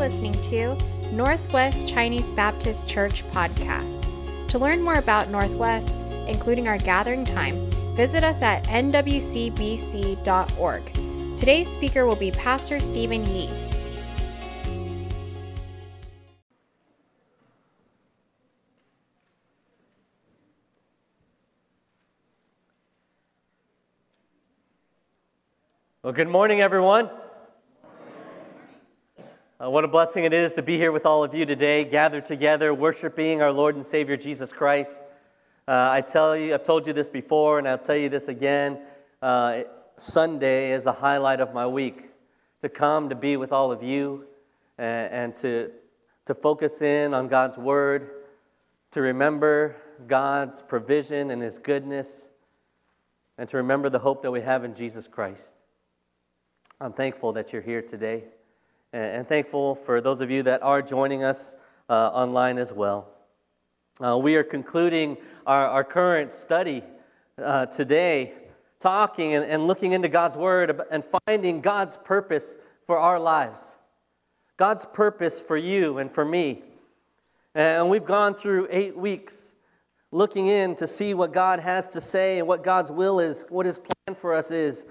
listening to Northwest Chinese Baptist Church podcast. To learn more about Northwest, including our gathering time, visit us at nwcbc.org. Today's speaker will be Pastor Stephen Yee. Well, good morning, everyone. Uh, what a blessing it is to be here with all of you today, gathered together, worshiping our Lord and Savior Jesus Christ. Uh, I tell you, I've told you this before, and I'll tell you this again. Uh, Sunday is a highlight of my week to come to be with all of you and, and to, to focus in on God's Word, to remember God's provision and His goodness, and to remember the hope that we have in Jesus Christ. I'm thankful that you're here today and, thankful for those of you that are joining us uh, online as well. Uh, we are concluding our, our current study uh, today, talking and, and looking into God's Word and finding God's purpose for our lives. God's purpose for you and for me. And we've gone through eight weeks looking in to see what God has to say and what God's will is, what His plan for us is.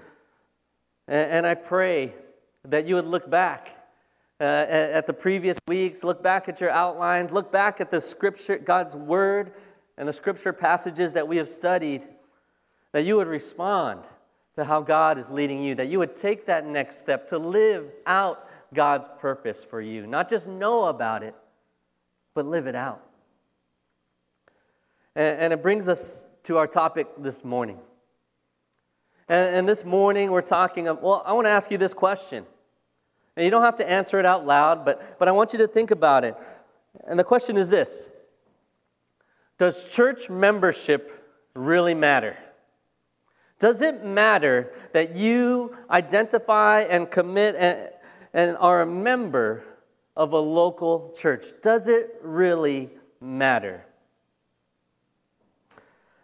And I pray that you would look back uh, at the previous weeks, look back at your outlines, look back at the scripture, God's word, and the scripture passages that we have studied, that you would respond to how God is leading you, that you would take that next step to live out God's purpose for you. Not just know about it, but live it out. And, and it brings us to our topic this morning. And, and this morning we're talking, of, well, I want to ask you this question. And you don't have to answer it out loud, but, but I want you to think about it. And the question is this Does church membership really matter? Does it matter that you identify and commit and, and are a member of a local church? Does it really matter?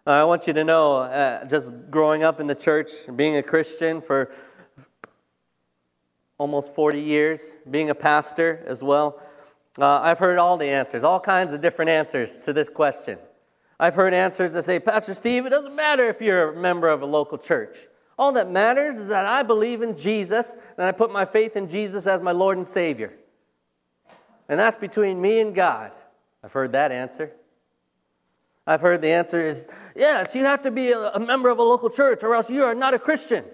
I want you to know, uh, just growing up in the church, being a Christian for almost 40 years, being a pastor as well, uh, I've heard all the answers, all kinds of different answers to this question. I've heard answers that say, Pastor Steve, it doesn't matter if you're a member of a local church. All that matters is that I believe in Jesus and I put my faith in Jesus as my Lord and Savior. And that's between me and God. I've heard that answer. I've heard the answer is yes, you have to be a, a member of a local church or else you are not a Christian.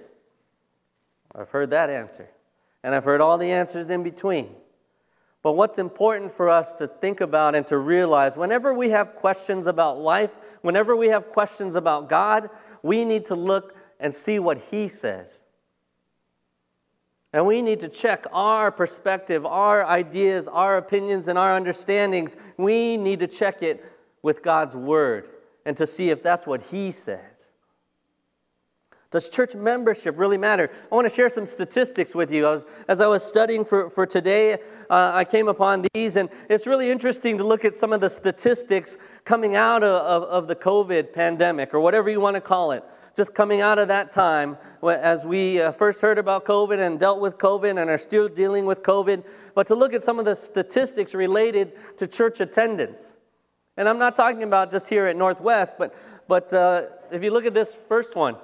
I've heard that answer. And I've heard all the answers in between. But what's important for us to think about and to realize whenever we have questions about life, whenever we have questions about God, we need to look and see what He says. And we need to check our perspective, our ideas, our opinions, and our understandings. We need to check it with God's Word and to see if that's what He says. Does church membership really matter? I want to share some statistics with you. I was, as I was studying for, for today, uh, I came upon these, and it's really interesting to look at some of the statistics coming out of, of, of the COVID pandemic, or whatever you want to call it. Just coming out of that time, as we uh, first heard about COVID and dealt with COVID and are still dealing with COVID, but to look at some of the statistics related to church attendance. And I'm not talking about just here at Northwest, but, but uh, if you look at this first one,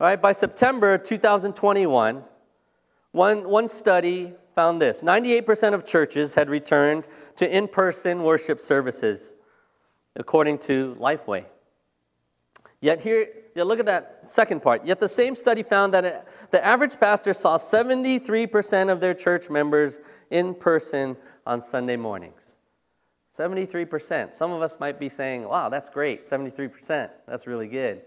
right, by September 2021, one, one study found this 98% of churches had returned to in person worship services, according to Lifeway. Yet, here, yet look at that second part. Yet, the same study found that it, the average pastor saw 73% of their church members in person on Sunday mornings. 73%. Some of us might be saying, wow, that's great, 73%. That's really good.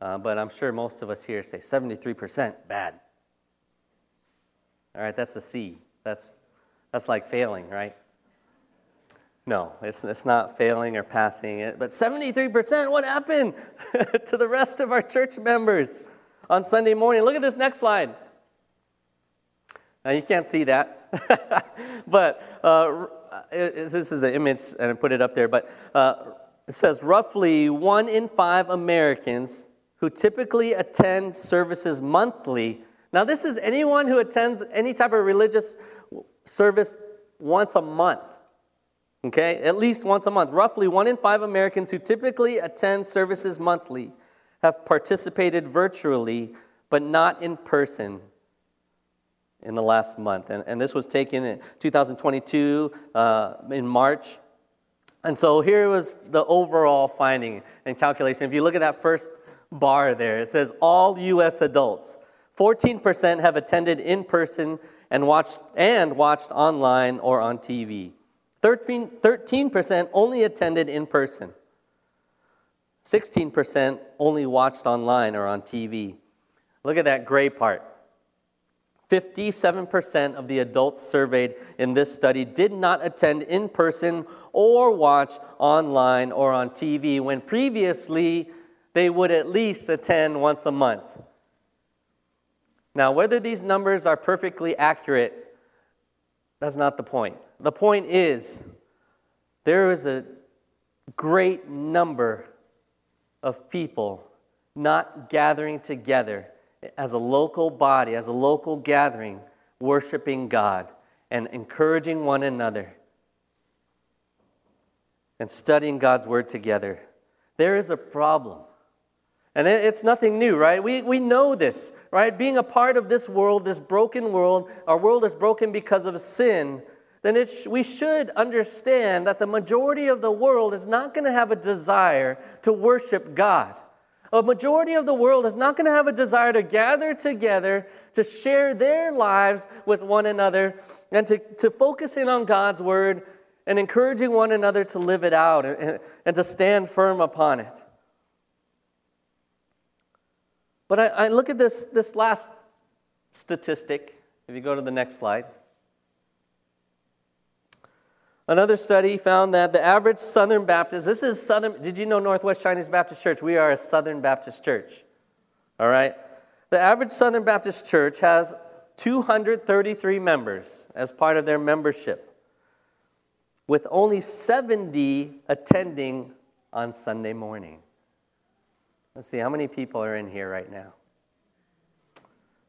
Uh, but I'm sure most of us here say 73% bad. All right, that's a C. That's, that's like failing, right? No, it's, it's not failing or passing it. But 73%, what happened to the rest of our church members on Sunday morning? Look at this next slide. Now, you can't see that. but uh, it, this is an image, and I put it up there, but uh, it says roughly one in five Americans who typically attend services monthly. Now, this is anyone who attends any type of religious service once a month. Okay, at least once a month. Roughly one in five Americans who typically attend services monthly have participated virtually, but not in person in the last month. And, and this was taken in 2022 uh, in March. And so here was the overall finding and calculation. If you look at that first bar there, it says all U.S. adults. 14% have attended in person and watched, and watched online or on TV. 13, 13% only attended in person. 16% only watched online or on TV. Look at that gray part. 57% of the adults surveyed in this study did not attend in person or watch online or on TV when previously they would at least attend once a month. Now, whether these numbers are perfectly accurate, that's not the point. The point is, there is a great number of people not gathering together as a local body, as a local gathering, worshiping God and encouraging one another and studying God's Word together. There is a problem. And it's nothing new, right? We, we know this, right? Being a part of this world, this broken world, our world is broken because of sin, then it sh- we should understand that the majority of the world is not going to have a desire to worship God. A majority of the world is not going to have a desire to gather together to share their lives with one another and to, to focus in on God's word and encouraging one another to live it out and, and to stand firm upon it. But I, I look at this, this last statistic. If you go to the next slide. Another study found that the average Southern Baptist, this is Southern, did you know Northwest Chinese Baptist Church? We are a Southern Baptist church. All right? The average Southern Baptist church has 233 members as part of their membership, with only 70 attending on Sunday morning. Let's see, how many people are in here right now?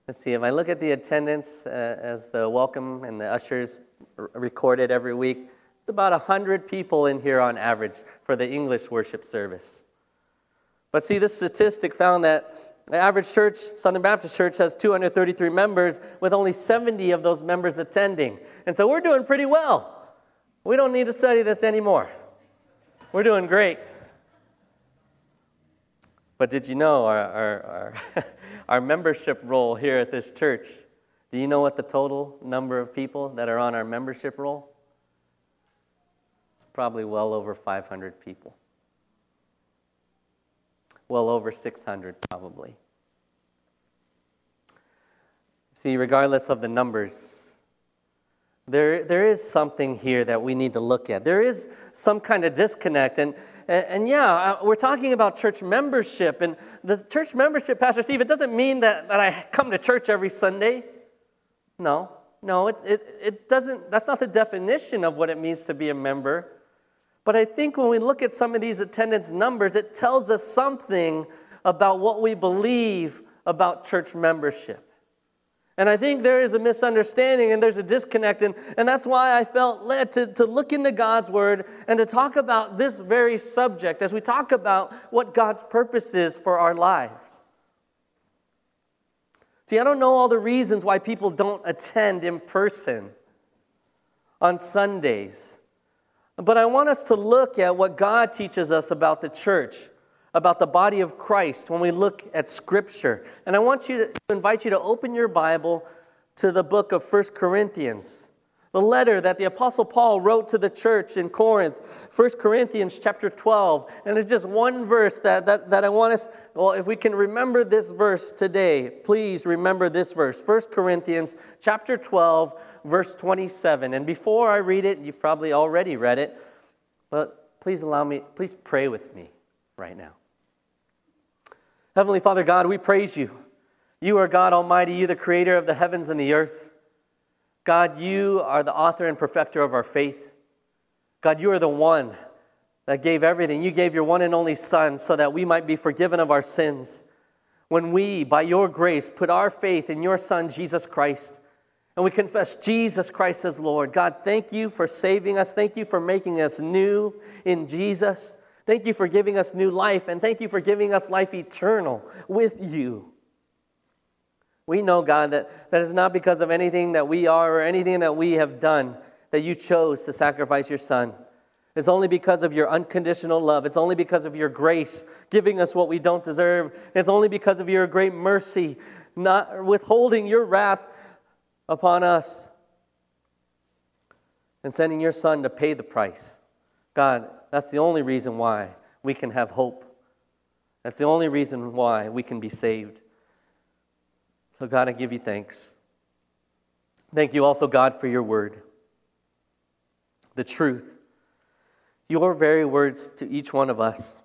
Let's see, if I look at the attendance uh, as the welcome and the ushers r- recorded every week, it's about 100 people in here on average for the English worship service. But see, this statistic found that the average church, Southern Baptist Church, has 233 members, with only 70 of those members attending. And so we're doing pretty well. We don't need to study this anymore. We're doing great. But did you know our, our, our, our, membership roll here at this church? Do you know what the total number of people that are on our membership roll? It's probably well over 500 people. Well over 600, probably. See, regardless of the numbers, there, there is something here that we need to look at. There is some kind of disconnect. And, and, and, yeah, uh, we're talking about church membership. And the church membership, Pastor Steve, it doesn't mean that, that I come to church every Sunday. No, no, it, it, it doesn't, that's not the definition of what it means to be a member. But I think when we look at some of these attendance numbers, it tells us something about what we believe about church membership. And I think there is a misunderstanding and there's a disconnect. And, and that's why I felt led to, to look into God's word and to talk about this very subject as we talk about what God's purpose is for our lives. See, I don't know all the reasons why people don't attend in person on Sundays, but I want us to look at what God teaches us about the church about the body of Christ when we look at Scripture. And I want you to invite you to open your Bible to the book of First Corinthians, the letter that the Apostle Paul wrote to the church in Corinth, First Corinthians chapter 12. And it's just one verse that, that, that I want us, well, if we can remember this verse today, please remember this verse. First Corinthians chapter 12, verse 27. And before I read it, you've probably already read it, but please allow me, please pray with me right now. Heavenly Father God, we praise you. You are God Almighty, you the creator of the heavens and the earth. God, you are the author and perfecter of our faith. God, you are the one that gave everything. You gave your one and only Son so that we might be forgiven of our sins. when we, by your grace, put our faith in your Son, Jesus Christ, and we confess Jesus Christ as Lord. God, thank you for saving us. Thank you for making us new in Jesus. Thank you for giving us new life, and thank you for giving us life eternal with you. We know, God, that that is not because of anything that we are or anything that we have done that you chose to sacrifice your Son. It's only because of your unconditional love. It's only because of your grace giving us what we don't deserve. It's only because of your great mercy, not withholding your wrath upon us and sending your Son to pay the price. God, that's the only reason why we can have hope. That's the only reason why we can be saved. So, God, I give you thanks. Thank you also, God, for your word, the truth, your very words to each one of us.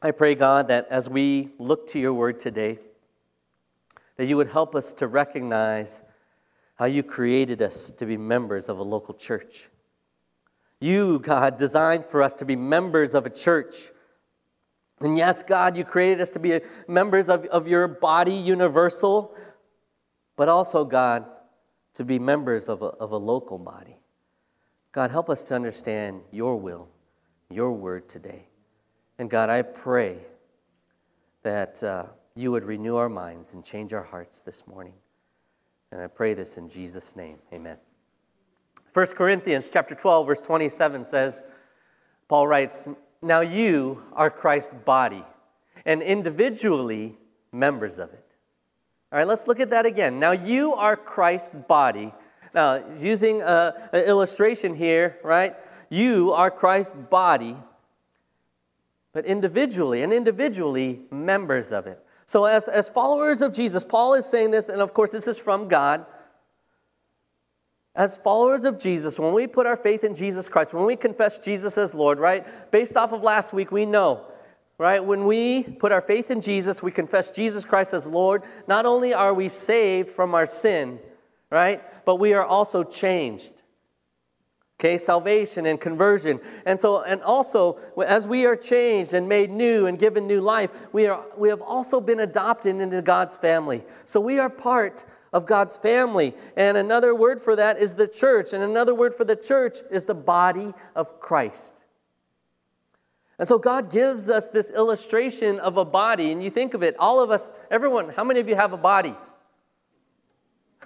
I pray, God, that as we look to your word today, that you would help us to recognize how you created us to be members of a local church. You, God, designed for us to be members of a church. And yes, God, you created us to be members of, of your body universal, but also, God, to be members of a, of a local body. God, help us to understand your will, your word today. And God, I pray that uh, you would renew our minds and change our hearts this morning. And I pray this in Jesus' name. Amen. 1 Corinthians chapter 12 verse 27 says Paul writes, "Now you are Christ's body and individually members of it." All right, let's look at that again. Now you are Christ's body. Now, using an illustration here, right? You are Christ's body, but individually, and individually members of it. So, as, as followers of Jesus, Paul is saying this, and of course, this is from God. As followers of Jesus, when we put our faith in Jesus Christ, when we confess Jesus as Lord, right? Based off of last week, we know, right? When we put our faith in Jesus, we confess Jesus Christ as Lord, not only are we saved from our sin, right? But we are also changed. Okay, salvation and conversion. And so, and also, as we are changed and made new and given new life, we, are, we have also been adopted into God's family. So we are part of God's family. And another word for that is the church. And another word for the church is the body of Christ. And so God gives us this illustration of a body. And you think of it, all of us, everyone, how many of you have a body?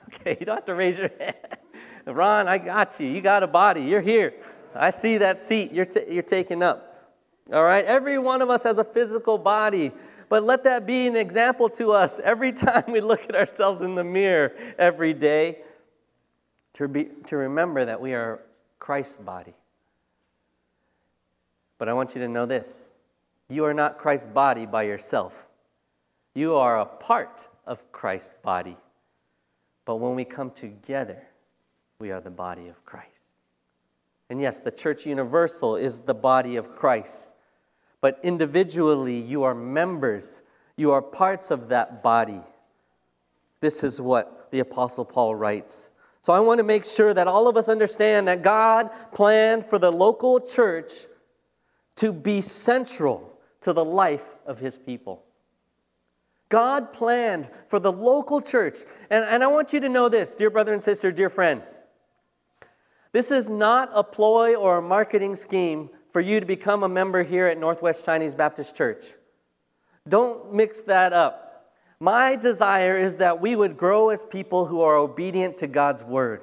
Okay, you don't have to raise your hand. Ron, I got you. You got a body. You're here. I see that seat you're, t- you're taking up. All right? Every one of us has a physical body. But let that be an example to us every time we look at ourselves in the mirror every day to, be, to remember that we are Christ's body. But I want you to know this you are not Christ's body by yourself, you are a part of Christ's body. But when we come together, we are the body of Christ. And yes, the church universal is the body of Christ but individually you are members, you are parts of that body. This is what the Apostle Paul writes. So I want to make sure that all of us understand that God planned for the local church to be central to the life of his people. God planned for the local church. And, and I want you to know this, dear brother and sister, dear friend. This is not a ploy or a marketing scheme for you to become a member here at Northwest Chinese Baptist Church. Don't mix that up. My desire is that we would grow as people who are obedient to God's word,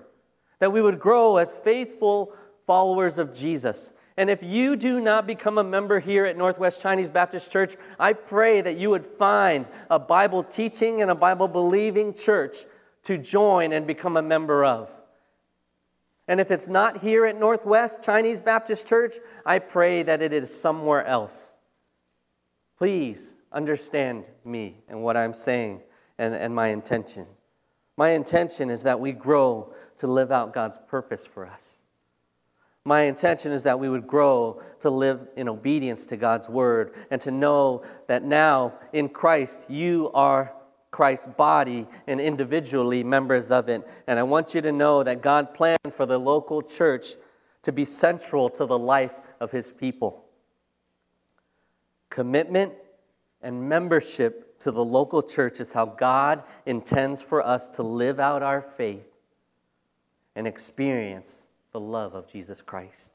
that we would grow as faithful followers of Jesus. And if you do not become a member here at Northwest Chinese Baptist Church, I pray that you would find a Bible teaching and a Bible believing church to join and become a member of. And if it's not here at Northwest Chinese Baptist Church, I pray that it is somewhere else. Please understand me and what I'm saying and, and my intention. My intention is that we grow to live out God's purpose for us. My intention is that we would grow to live in obedience to God's word and to know that now in Christ you are Christ's body and individually members of it. And I want you to know that God planned for the local church to be central to the life of his people. Commitment and membership to the local church is how God intends for us to live out our faith and experience the love of Jesus Christ.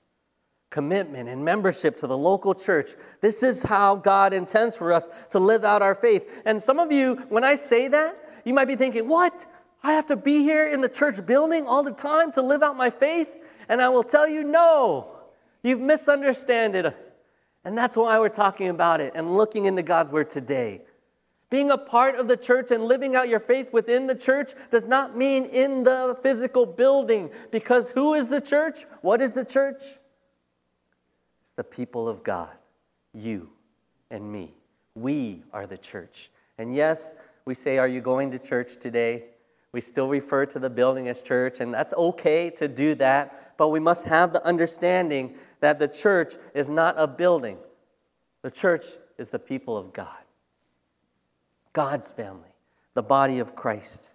Commitment and membership to the local church. This is how God intends for us to live out our faith. And some of you, when I say that, you might be thinking, what? I have to be here in the church building all the time to live out my faith? And I will tell you, no, you've misunderstood it. And that's why we're talking about it and looking into God's Word today. Being a part of the church and living out your faith within the church does not mean in the physical building, because who is the church? What is the church? The people of God, you and me. We are the church. And yes, we say, Are you going to church today? We still refer to the building as church, and that's okay to do that, but we must have the understanding that the church is not a building. The church is the people of God, God's family, the body of Christ.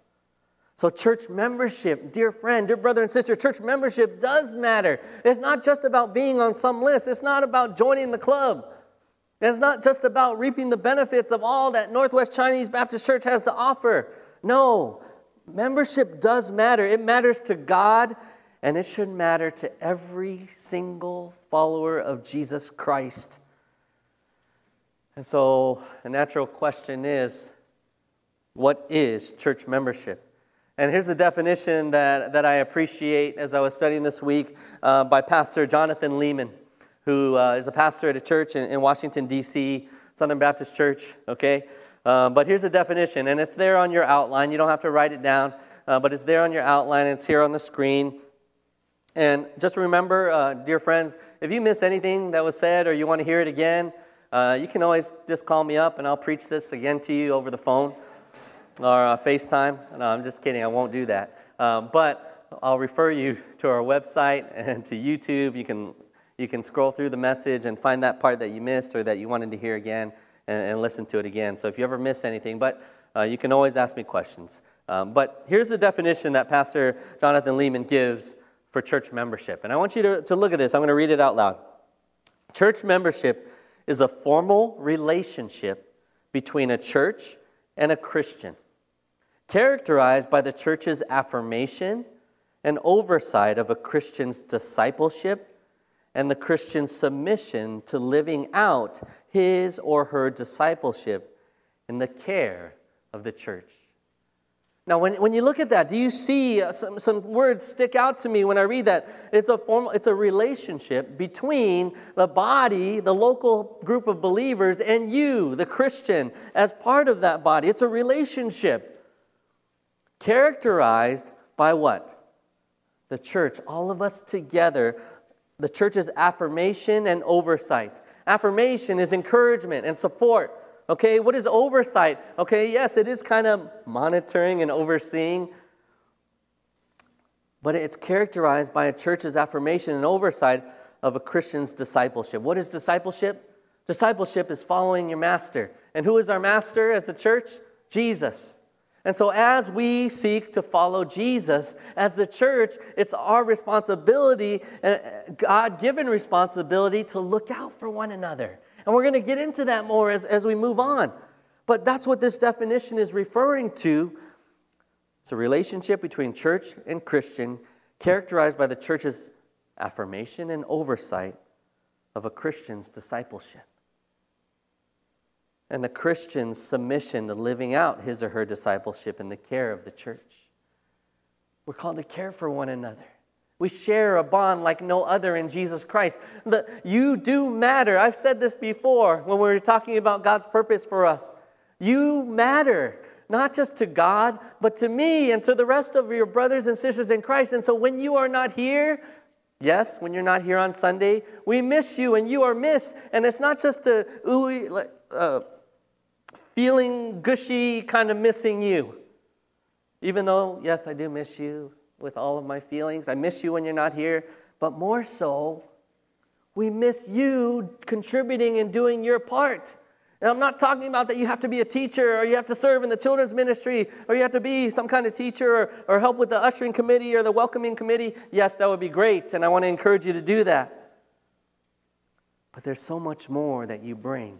So, church membership, dear friend, dear brother and sister, church membership does matter. It's not just about being on some list, it's not about joining the club. It's not just about reaping the benefits of all that Northwest Chinese Baptist Church has to offer. No, membership does matter. It matters to God and it should matter to every single follower of Jesus Christ. And so the natural question is what is church membership? And here's a definition that, that I appreciate as I was studying this week uh, by Pastor Jonathan Leeman, who uh, is a pastor at a church in, in Washington, D.C., Southern Baptist Church, okay? Uh, but here's the definition, and it's there on your outline. You don't have to write it down, uh, but it's there on your outline. It's here on the screen. And just remember, uh, dear friends, if you miss anything that was said or you want to hear it again, uh, you can always just call me up and I'll preach this again to you over the phone or uh, FaceTime. No, I'm just kidding, I won't do that. Um, but I'll refer you to our website and to YouTube. You can, you can scroll through the message and find that part that you missed or that you wanted to hear again and, and listen to it again. So if you ever miss anything, but uh, you can always ask me questions. Um, but here's the definition that Pastor Jonathan Leeman gives for church membership. And I want you to, to look at this. I'm going to read it out loud. Church membership is a formal relationship between a church and a Christian, characterized by the church's affirmation and oversight of a Christian's discipleship and the Christian's submission to living out his or her discipleship in the care of the church. Now, when, when you look at that, do you see uh, some, some words stick out to me when I read that? It's a, formal, it's a relationship between the body, the local group of believers, and you, the Christian, as part of that body. It's a relationship characterized by what? The church, all of us together, the church's affirmation and oversight. Affirmation is encouragement and support. Okay, what is oversight? Okay, yes, it is kind of monitoring and overseeing, but it's characterized by a church's affirmation and oversight of a Christian's discipleship. What is discipleship? Discipleship is following your master. And who is our master as the church? Jesus. And so, as we seek to follow Jesus as the church, it's our responsibility, uh, and God given responsibility, to look out for one another and we're going to get into that more as, as we move on. But that's what this definition is referring to. It's a relationship between church and Christian characterized by the church's affirmation and oversight of a Christian's discipleship. And the Christian's submission to living out his or her discipleship in the care of the church. We're called to care for one another. We share a bond like no other in Jesus Christ. The, you do matter. I've said this before when we were talking about God's purpose for us. You matter, not just to God, but to me and to the rest of your brothers and sisters in Christ. And so when you are not here, yes, when you're not here on Sunday, we miss you and you are missed. And it's not just a ooey, uh, feeling gushy kind of missing you. Even though, yes, I do miss you with all of my feelings. I miss you when you're not here. But more so, we miss you contributing and doing your part. And I'm not talking about that you have to be a teacher or you have to serve in the children's ministry or you have to be some kind of teacher or, or help with the ushering committee or the welcoming committee. Yes, that would be great, and I want to encourage you to do that. But there's so much more that you bring.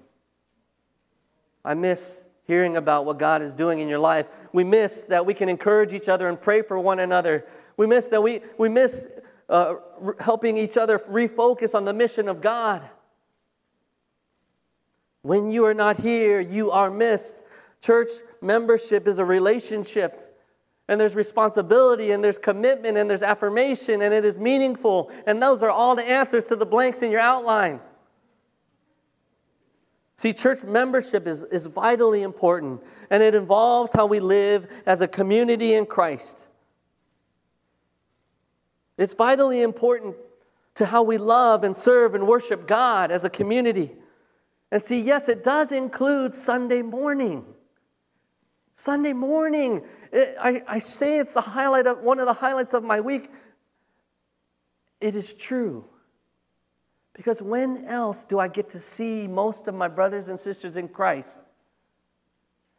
I miss hearing about what God is doing in your life. We miss that we can encourage each other and pray for one another. We miss that we, we miss uh, helping each other refocus on the mission of God. When you are not here, you are missed. Church membership is a relationship. And there's responsibility, and there's commitment, and there's affirmation, and it is meaningful. And those are all the answers to the blanks in your outline. See, church membership is, is vitally important, and it involves how we live as a community in Christ. It's vitally important to how we love and serve and worship God as a community. And see, yes, it does include Sunday morning. Sunday morning. It, I, I say it's the highlight of one of the highlights of my week. It is true. Because when else do I get to see most of my brothers and sisters in Christ?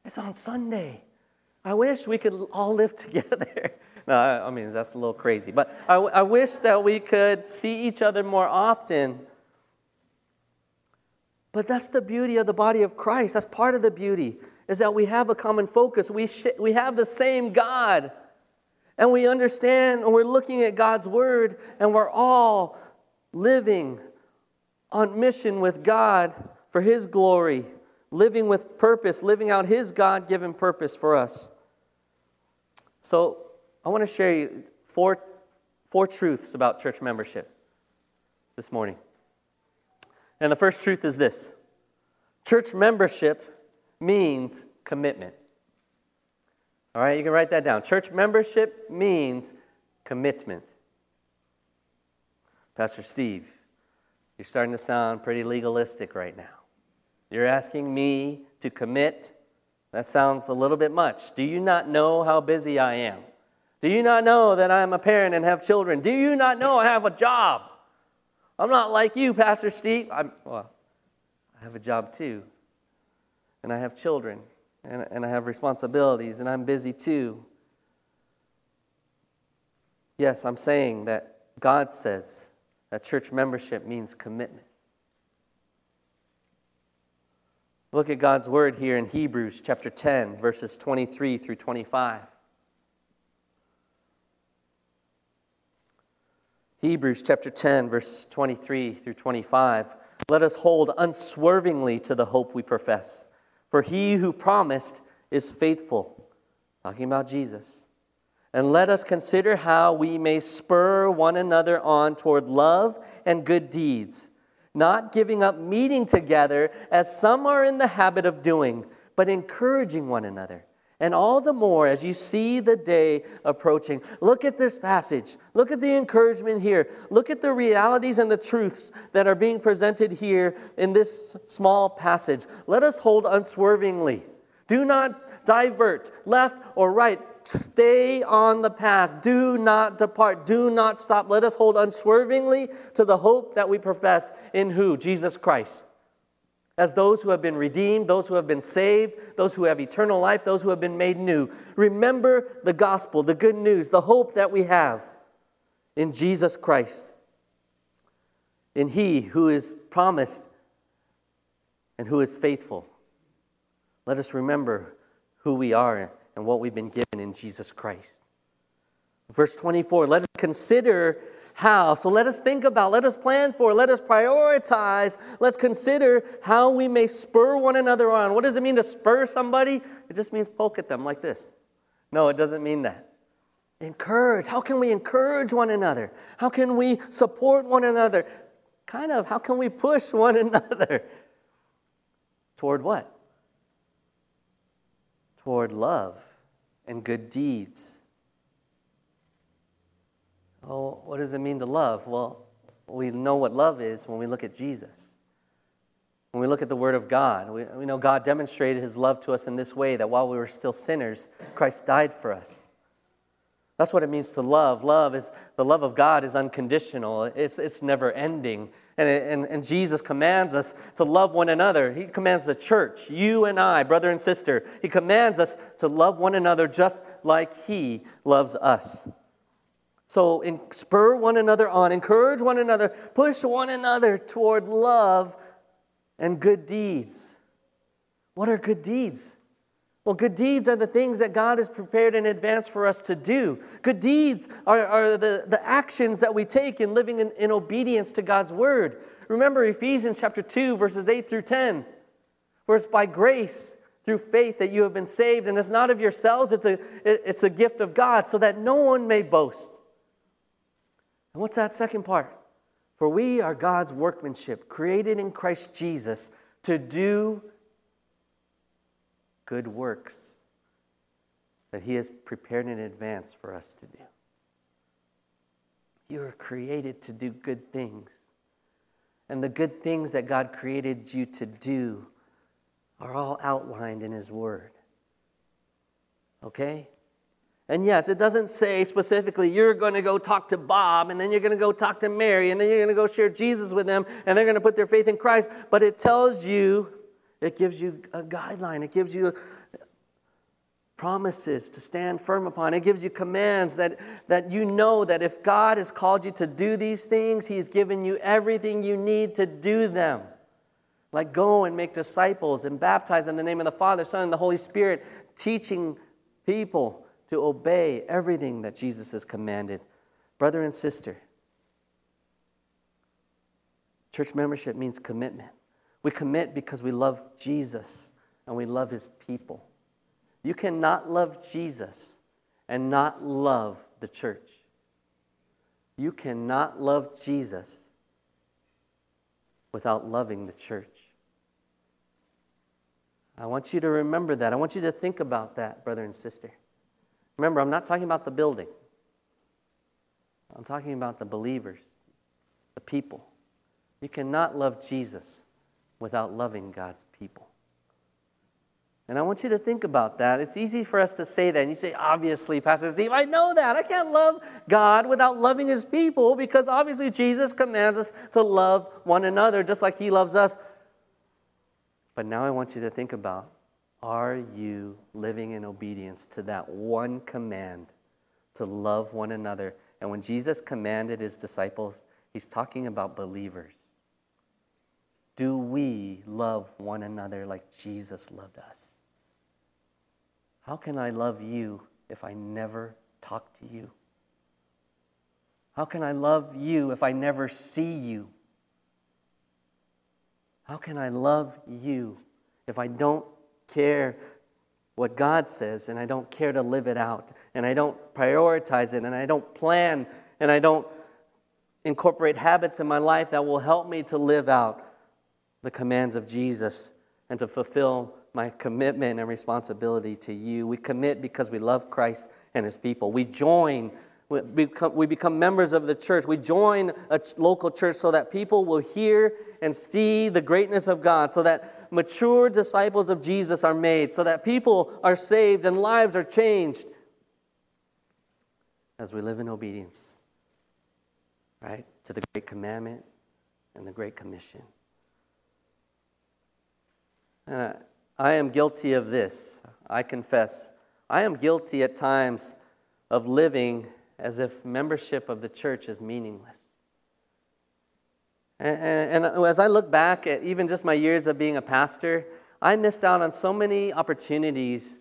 It's on Sunday. I wish we could all live together. no, I, I, mean, that's a little crazy. But I, I wish that we could see each other more often. But that's the beauty of the body of Christ. That's part of the beauty, is that we have a common focus. We, sh- we have the same God. And we understand, and we're looking at God's word, and we're all living on mission with God for His glory, living with purpose, living out His God given purpose for us. So, I want to share you four, four truths about church membership this morning. And the first truth is this church membership means commitment. All right, you can write that down. Church membership means commitment. Pastor Steve, you're starting to sound pretty legalistic right now. You're asking me to commit. That sounds a little bit much. Do you not know how busy I am? Do you not know that I'm a parent and have children? Do you not know I have a job? I'm not like you, Pastor Steve. I'm, well, I have a job too. And I have children. And, and I have responsibilities. And I'm busy too. Yes, I'm saying that God says that church membership means commitment. Look at God's word here in Hebrews chapter 10, verses 23 through 25. Hebrews chapter 10, verse 23 through 25. Let us hold unswervingly to the hope we profess. For he who promised is faithful. Talking about Jesus and let us consider how we may spur one another on toward love and good deeds, not giving up meeting together as some are in the habit of doing, but encouraging one another. And all the more as you see the day approaching. Look at this passage. Look at the encouragement here. Look at the realities and the truths that are being presented here in this small passage. Let us hold unswervingly. Do not divert left or right Stay on the path. Do not depart. Do not stop. Let us hold unswervingly to the hope that we profess in who? Jesus Christ. As those who have been redeemed, those who have been saved, those who have eternal life, those who have been made new. Remember the gospel, the good news, the hope that we have in Jesus Christ. In He who is promised and who is faithful. Let us remember who we are and what we've been given in Jesus Christ. Verse 24, let us consider how. So let us think about, let us plan for, let us prioritize, let's consider how we may spur one another on. What does it mean to spur somebody? It just means poke at them like this. No, it doesn't mean that. Encourage. How can we encourage one another? How can we support one another? Kind of, how can we push one another? Toward what? Toward love and good deeds. Oh, what does it mean to love? Well, we know what love is when we look at Jesus. When we look at the Word of God, we, we know God demonstrated His love to us in this way that while we were still sinners, Christ died for us. That's what it means to love. Love is the love of God is unconditional. It's, it's never ending. And, and, and Jesus commands us to love one another. He commands the church, you and I, brother and sister, He commands us to love one another just like He loves us. So in, spur one another on, encourage one another, push one another toward love and good deeds. What are good deeds? Well, good deeds are the things that God has prepared in advance for us to do. Good deeds are, are the, the actions that we take in living in, in obedience to God's word. Remember Ephesians chapter 2, verses 8 through 10. For it's by grace through faith that you have been saved, and it's not of yourselves, it's a, it's a gift of God, so that no one may boast. And what's that second part? For we are God's workmanship, created in Christ Jesus to do good works that He has prepared in advance for us to do. You are created to do good things. And the good things that God created you to do are all outlined in His Word. Okay? And yes, it doesn't say specifically you're going to go talk to Bob and then you're going to go talk to Mary and then you're going to go share Jesus with them and they're going to put their faith in Christ. But it tells you, it gives you a guideline, it gives you promises to stand firm upon. It gives you commands that, that you know that if God has called you to do these things, He's given you everything you need to do them. Like go and make disciples and baptize in the name of the Father, Son, and the Holy Spirit, teaching people to obey everything that Jesus has commanded. Brother and sister, church membership means commitment. We commit because we love Jesus and we love His people. You cannot love Jesus and not love the church. You cannot love Jesus without loving the church. I want you to remember that. I want you to think about that, brother and sister. Remember, I'm not talking about the building, I'm talking about the believers, the people. You cannot love Jesus without loving God's people. And I want you to think about that. It's easy for us to say that. And you say, obviously, Pastor Steve, I know that. I can't love God without loving his people because obviously Jesus commands us to love one another just like he loves us. But now I want you to think about are you living in obedience to that one command to love one another? And when Jesus commanded his disciples, he's talking about believers. Do we love one another like Jesus loved us? How can I love you if I never talk to you? How can I love you if I never see you? How can I love you if I don't care what God says and I don't care to live it out and I don't prioritize it and I don't plan and I don't incorporate habits in my life that will help me to live out the commands of Jesus and to fulfill my commitment and responsibility to you. We commit because we love Christ and his people. We join, we become, we become members of the church. We join a local church so that people will hear and see the greatness of God, so that mature disciples of Jesus are made, so that people are saved and lives are changed as we live in obedience, right, to the great commandment and the great commission. I am guilty of this. I confess. I am guilty at times of living as if membership of the church is meaningless. And, and, as I look back at even just my years of being a pastor, I missed out on so many opportunities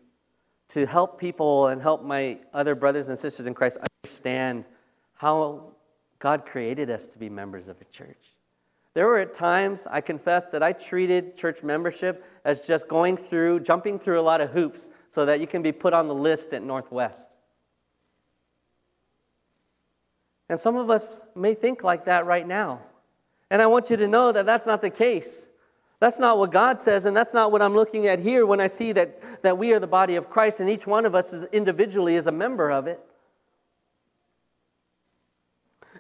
to help people and help my other brothers and sisters in Christ understand how God created us to be members of a church. There were at times, I confess, that I treated church membership as just going through, jumping through a lot of hoops so that you can be put on the list at Northwest. And some of us may think like that right now. And I want you to know that that's not the case. That's not what God says, and that's not what I'm looking at here when I see that, that we are the body of Christ and each one of us is individually is a member of it.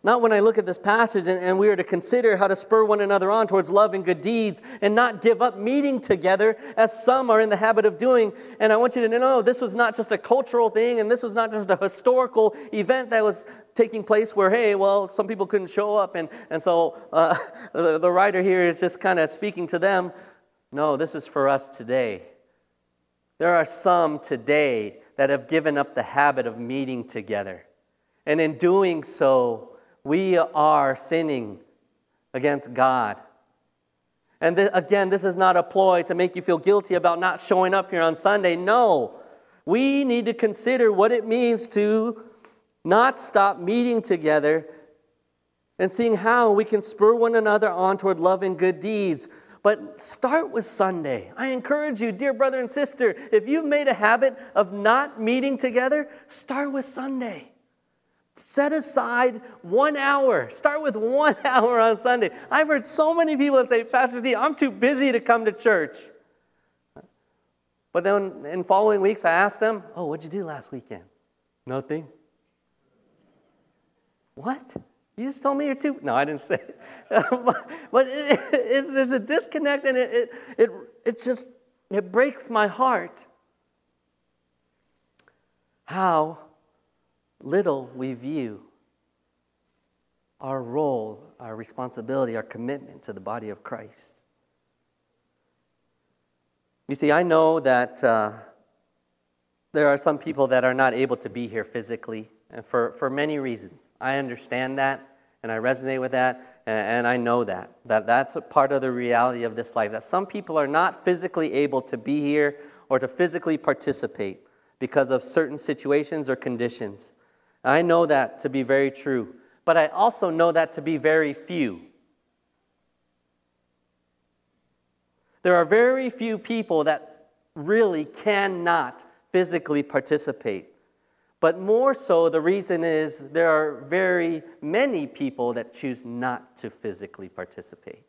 Not when I look at this passage and, and we are to consider how to spur one another on towards love and good deeds and not give up meeting together as some are in the habit of doing. And I want you to know this was not just a cultural thing and this was not just a historical event that was taking place where, hey, well, some people couldn't show up. And, and so uh, the, the writer here is just kind of speaking to them. No, this is for us today. There are some today that have given up the habit of meeting together. And in doing so, we are sinning against God. And th- again, this is not a ploy to make you feel guilty about not showing up here on Sunday. No. We need to consider what it means to not stop meeting together and seeing how we can spur one another on toward love and good deeds. But start with Sunday. I encourage you, dear brother and sister, if you've made a habit of not meeting together, start with Sunday. Set aside one hour. Start with one hour on Sunday. I've heard so many people say, Pastor Steve, I'm too busy to come to church. But then in following weeks, I ask them, Oh, what'd you do last weekend? Nothing. What? You just told me you're too. No, I didn't say but it, it, there's a disconnect, and it, it, it, it just it breaks my heart how little we view our role, our responsibility, our commitment to the body of Christ. You see, I know that uh, there are some people that are not able to be here physically, and for, for many reasons. I understand that, and I resonate with that, and, and I know that, that that's a part of the reality of this life, that some people are not physically able to be here or to physically participate because of certain situations or conditions. I know that to be very true, but I also know that to be very few. There are very few people that really cannot physically participate. But more so, the reason is there are very many people that choose not to physically participate.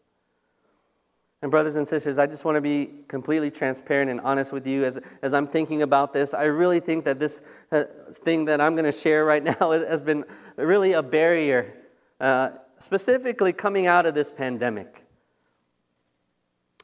And, brothers and sisters, I just want to be completely transparent and honest with you as, as I'm thinking about this. I really think that this uh, thing that I'm going to share right now has been really a barrier, uh, specifically coming out of this pandemic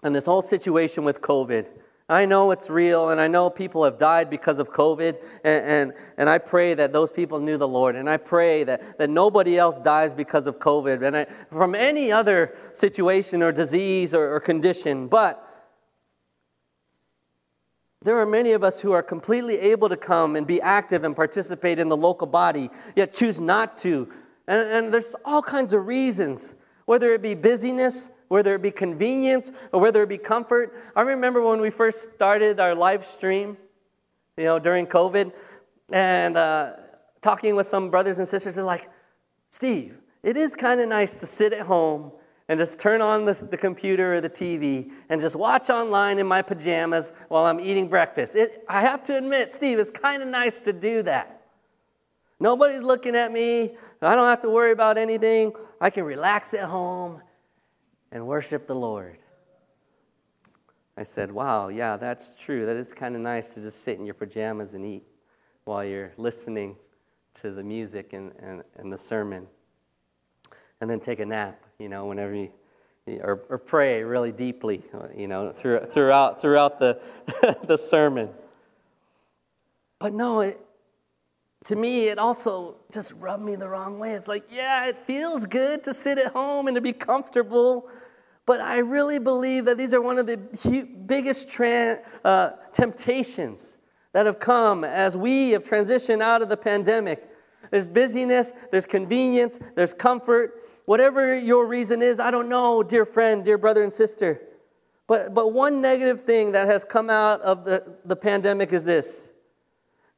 and this whole situation with COVID. I know it's real, and I know people have died because of COVID, and, and, and I pray that those people knew the Lord, and I pray that, that nobody else dies because of COVID, and I, from any other situation or disease or, or condition. But there are many of us who are completely able to come and be active and participate in the local body, yet choose not to. And, and there's all kinds of reasons, whether it be busyness, whether it be convenience or whether it be comfort. I remember when we first started our live stream, you know, during COVID, and uh, talking with some brothers and sisters, they're like, Steve, it is kind of nice to sit at home and just turn on the, the, computer or the TV and just watch online in my pajamas while I'm eating breakfast. It, I have to admit, Steve, it's kind of nice to do that. Nobody's looking at me. I don't have to worry about anything. I can relax at home and worship the Lord. I said, Wow, yeah, that's true. That is kind of nice to just sit in your pajamas and eat while you're listening to the music and, and, and the sermon. And then take a nap, you know, whenever you, or, or pray really deeply, you know, through, throughout, throughout the, the sermon. But no, it, to me, it also just rubbed me the wrong way. It's like, yeah, it feels good to sit at home and to be comfortable, but I really believe that these are one of the biggest tra- uh, temptations that have come as we have transitioned out of the pandemic. There's busyness, there's convenience, there's comfort. Whatever your reason is, I don't know, dear friend, dear brother and sister. But, but one negative thing that has come out of the, the pandemic is this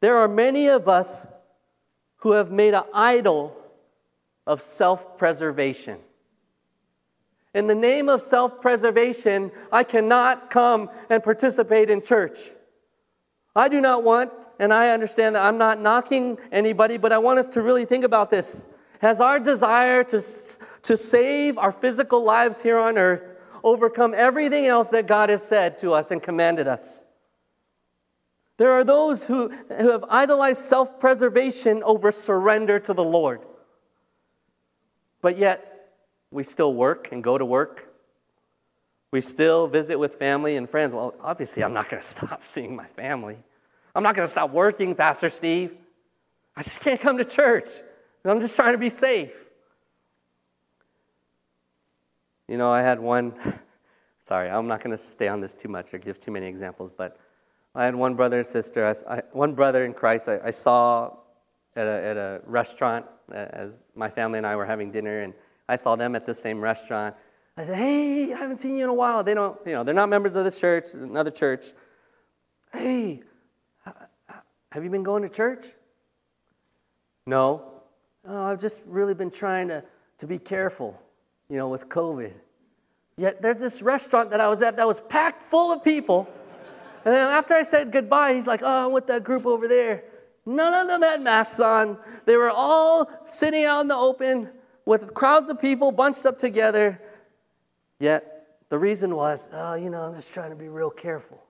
there are many of us who have made an idol of self preservation. In the name of self preservation, I cannot come and participate in church. I do not want, and I understand that I'm not knocking anybody, but I want us to really think about this. Has our desire to, to save our physical lives here on earth overcome everything else that God has said to us and commanded us? There are those who, who have idolized self preservation over surrender to the Lord. But yet, we still work and go to work. We still visit with family and friends. Well, obviously, I'm not going to stop seeing my family. I'm not going to stop working, Pastor Steve. I just can't come to church. I'm just trying to be safe. You know, I had one, sorry, I'm not going to stay on this too much or give too many examples, but I had one brother and sister, I, I, one brother in Christ I, I saw at a, at a, restaurant uh, as my family and I were having dinner, and I saw them at the same restaurant. I said, hey, I haven't seen you in a while. They don't, you know, they're not members of this church, another church. Hey, have you been going to church? No. Oh, I've just really been trying to, to be careful, you know, with COVID. Yet there's this restaurant that I was at that was packed full of people. And then after I said goodbye, he's like, oh, I'm with that group over there. None of them had masks on. They were all sitting out in the open with crowds of people bunched up together. Yet the reason was, oh, you know, I'm just trying to be real careful.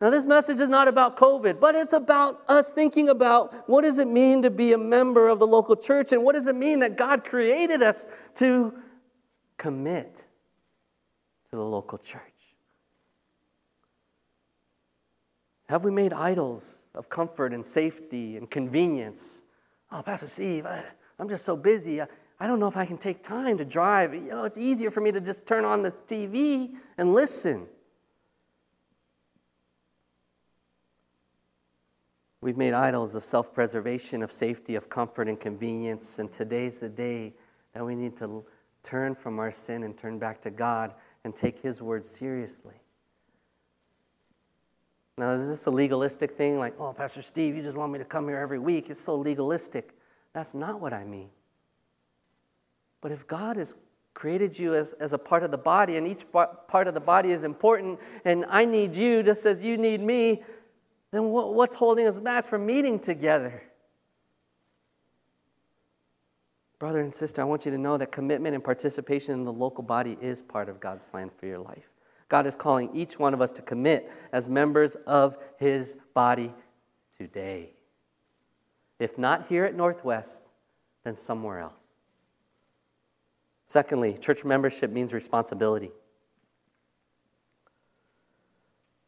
Now, this message is not about COVID, but it's about us thinking about what does it mean to be a member of the local church and what does it mean that God created us to commit to the local church. Have we made idols of comfort and safety and convenience? Oh, Pastor Steve, I, am just so busy. I, I don't know if I can take time to drive. You know, it's easier for me to just turn on the TV and listen. We've made idols of self preservation, of safety, of comfort and convenience, and today's the day that we need to turn from our sin and turn back to God and take His word seriously. Now, is this a legalistic thing? Like, oh, Pastor Steve, you just want me to come here every week? It's so legalistic. That's not what I mean. But if God has created you as, as a part of the body, and each part of the body is important, and I need you just as you need me, then what, what's holding us back from meeting together? Brother and sister, I want you to know that commitment and participation in the local body is part of God's plan for your life. God is calling each one of us to commit as members of his body today. If not here at Northwest, then somewhere else. Secondly, church membership means responsibility.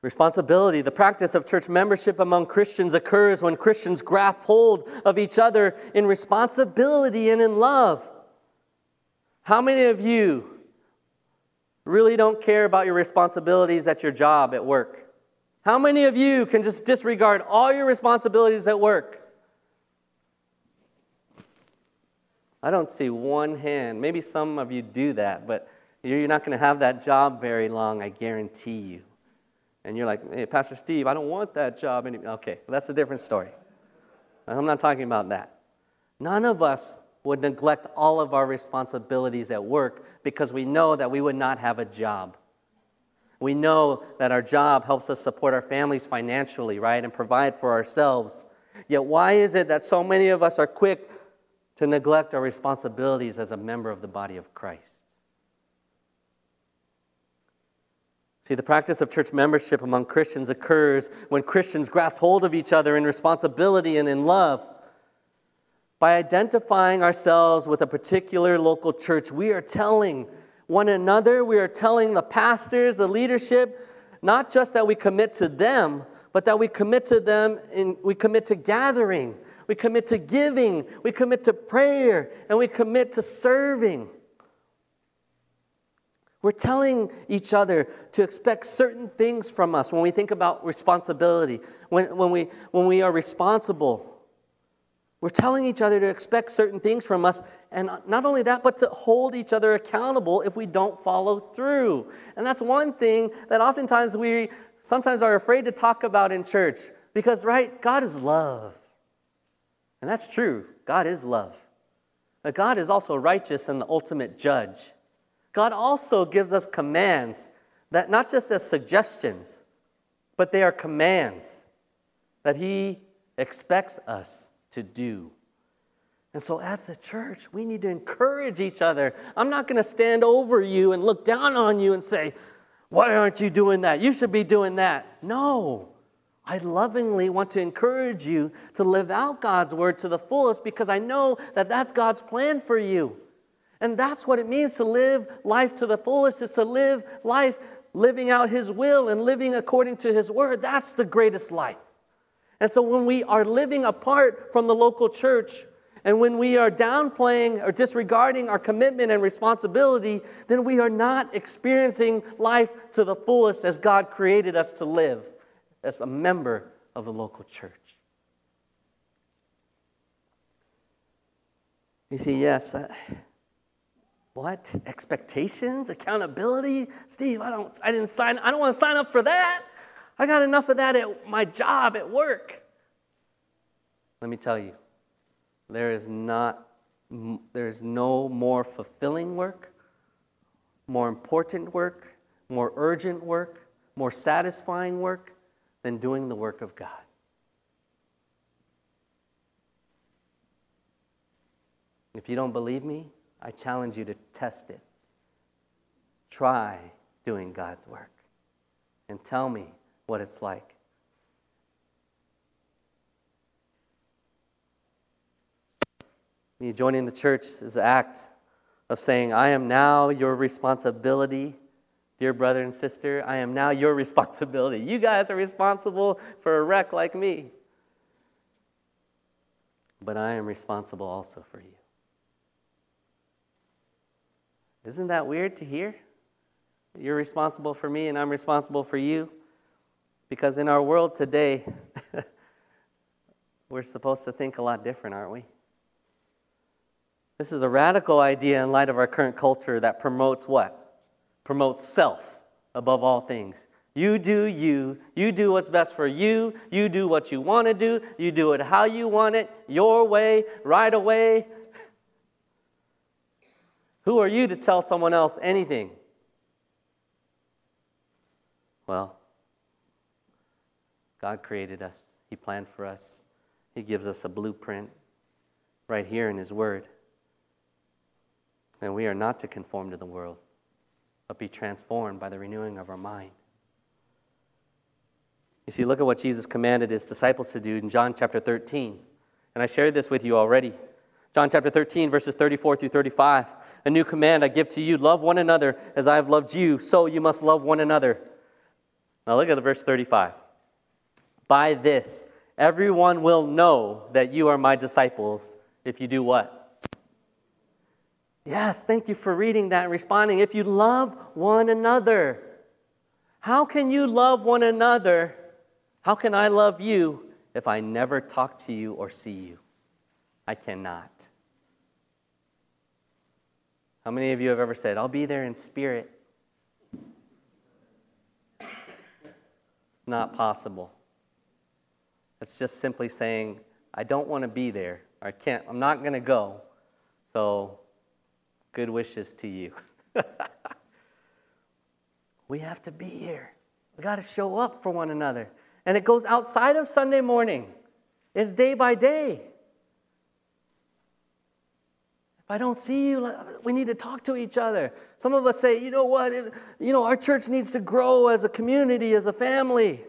Responsibility, the practice of church membership among Christians occurs when Christians grasp hold of each other in responsibility and in love. How many of you really don't care about your responsibilities at your job at work? How many of you can just disregard all your responsibilities at work? I don't see one hand. Maybe some of you do that, but you're not going to have that job very long, I guarantee you and you're like, hey, Pastor Steve, I don't want that job anymore. Okay, that's a different story. I'm not talking about that. None of us would neglect all of our responsibilities at work because we know that we would not have a job. We know that our job helps us support our families financially, right, and provide for ourselves. Yet, why is it that so many of us are quick to neglect our responsibilities as a member of the body of Christ? See, the practice of church membership among Christians occurs when Christians grasp hold of each other in responsibility and in love. By identifying ourselves with a particular local church, we are telling one another, we are telling the pastors, the leadership, not just that we commit to them, but that we commit to them and we commit to gathering, we commit to giving, we commit to prayer, and we commit to serving. We're telling each other to expect certain things from us when we think about responsibility, when, when, we, when we are responsible. We're telling each other to expect certain things from us, and not only that, but to hold each other accountable if we don't follow through. And that's one thing that oftentimes we sometimes are afraid to talk about in church because, right, God is love. And that's true. God is love. But God is also righteous and the ultimate judge. God also gives us commands that not just as suggestions, but they are commands that He expects us to do. And so, as the church, we need to encourage each other. I'm not going to stand over you and look down on you and say, Why aren't you doing that? You should be doing that. No. I lovingly want to encourage you to live out God's word to the fullest because I know that that's God's plan for you. And that's what it means to live life to the fullest, is to live life living out His will and living according to His word. That's the greatest life. And so when we are living apart from the local church, and when we are downplaying or disregarding our commitment and responsibility, then we are not experiencing life to the fullest as God created us to live as a member of the local church. You see, yes. What? Expectations? Accountability? Steve, I don't I didn't sign I don't want to sign up for that. I got enough of that at my job at work. Let me tell you, there is not there is no more fulfilling work, more important work, more urgent work, more satisfying work than doing the work of God. If you don't believe me, I challenge you to test it. Try doing God's work and tell me what it's like. You joining the church is an act of saying, I am now your responsibility, dear brother and sister. I am now your responsibility. You guys are responsible for a wreck like me. But I am responsible also for you. Isn't that weird to hear? You're responsible for me and I'm responsible for you. Because in our world today, we're supposed to think a lot different, aren't we? This is a radical idea in light of our current culture that promotes what? Promotes self above all things. You do you. You do what's best for you. You do what you want to do. You do it how you want it, your way, right away. Who are you to tell someone else anything? Well, God created us, He planned for us, He gives us a blueprint right here in His Word. And we are not to conform to the world, but be transformed by the renewing of our mind. You see, look at what Jesus commanded his disciples to do in John chapter 13. And I shared this with you already. John chapter 13, verses 34 through 35. A new command I give to you love one another as I have loved you, so you must love one another. Now look at the verse 35. By this, everyone will know that you are my disciples if you do what? Yes, thank you for reading that and responding. If you love one another, how can you love one another? How can I love you if I never talk to you or see you? I cannot. How many of you have ever said, I'll be there in spirit? It's not possible. It's just simply saying, I don't want to be there. I can't, I'm not going to go. So Good wishes to you. we have to be here. We got to show up for one another. And it goes outside of Sunday morning, it's day by day. If I don't see you, we need to talk to each other. Some of us say, you know what, you know, our church needs to grow as a community, as a family.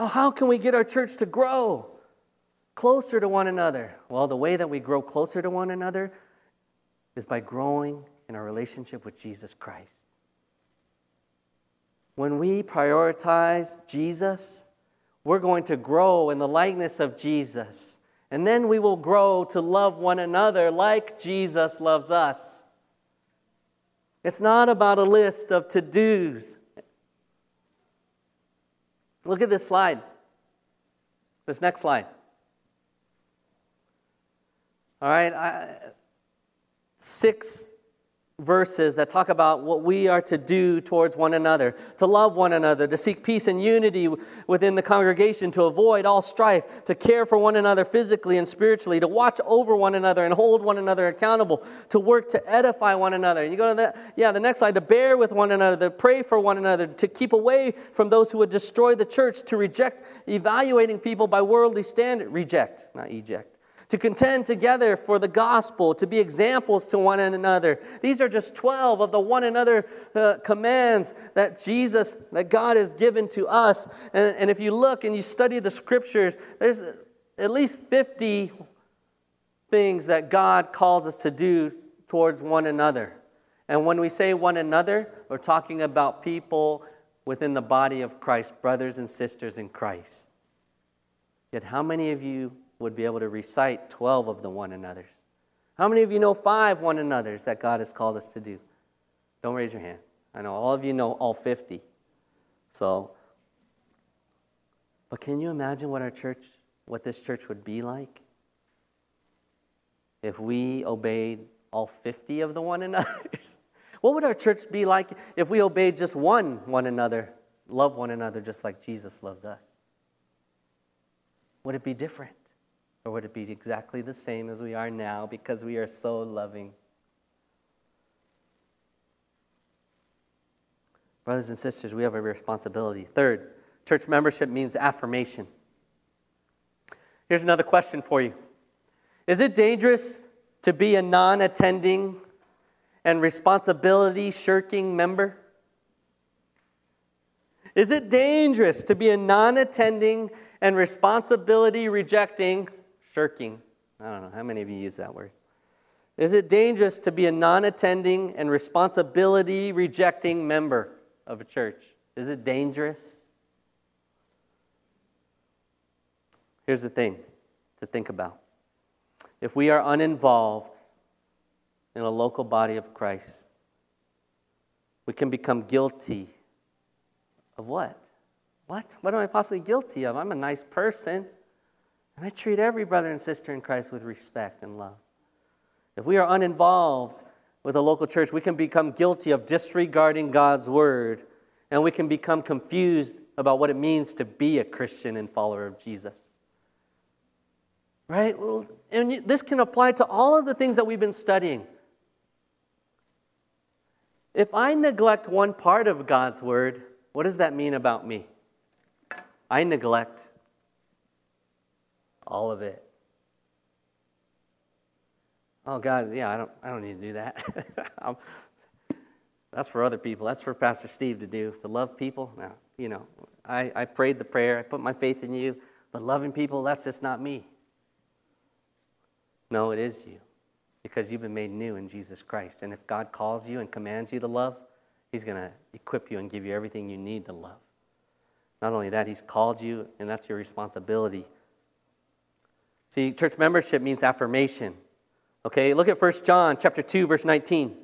Oh, how can we get our church to grow closer to one another? Well, the way that we grow closer to one another is by growing in our relationship with Jesus Christ. When we prioritize Jesus, we're going to grow in the likeness of Jesus. And then we will grow to love one another like Jesus loves us. It's not about a list of to dos. Look at this slide. This next slide. All right, I, six verses that talk about what we are to do towards one another to love one another, to seek peace and unity within the congregation, to avoid all strife, to care for one another physically and spiritually, to watch over one another and hold one another accountable, to work to edify one another. And you go to that, yeah, the next slide, to bear with one another, to pray for one another, to keep away from those who would destroy the church, to reject evaluating people by worldly standard, reject, not eject to contend together for the gospel, to be examples to one another. These are just 12 of the one another uh, commands that Jesus, that God has given to us. And, and if you look and you study the scriptures, there's at least 50 things that God calls us to do towards one another. And when we say one another, we're talking about people within the body of Christ, brothers and sisters in Christ. Yet, how many of you would be able to recite 12 of the one another's. How many of you know five one another's that God has called us to do? Don't raise your hand. I know all of you know all 50. So, but can you imagine what our church, what this church would be like if we obeyed all 50 of the one another's? What would our church be like if we obeyed just one one another, love one another just like Jesus loves us? Would it be different? Or would it be exactly the same as we are now because we are so loving? Brothers and sisters, we have a responsibility. Third, church membership means affirmation. Here's another question for you Is it dangerous to be a non attending and responsibility shirking member? Is it dangerous to be a non attending and responsibility rejecting, shirking? I don't know, how many of you use that word? Is it dangerous to be a non attending and responsibility rejecting member of a church? Is it dangerous? Here's the thing to think about if we are uninvolved in a local body of Christ, we can become guilty of what? What? What am I possibly guilty of? I'm a nice person, and I treat every brother and sister in Christ with respect and love. If we are uninvolved with a local church, we can become guilty of disregarding God's word, and we can become confused about what it means to be a Christian and follower of Jesus. Right? And this can apply to all of the things that we've been studying. If I neglect one part of God's word, what does that mean about me? I neglect all of it. Oh God, yeah, I don't, I don't need to do that. that's for other people. That's for Pastor Steve to do. To love people, now, you know, I, I prayed the prayer. I put my faith in you, but loving people, that's just not me. No, it is you because you've been made new in Jesus Christ. And if God calls you and commands you to love, He's going to equip you and give you everything you need to love. Not only that, He's called you, and that's your responsibility. See, church membership means affirmation. Okay, look at 1 John chapter 2, verse 19.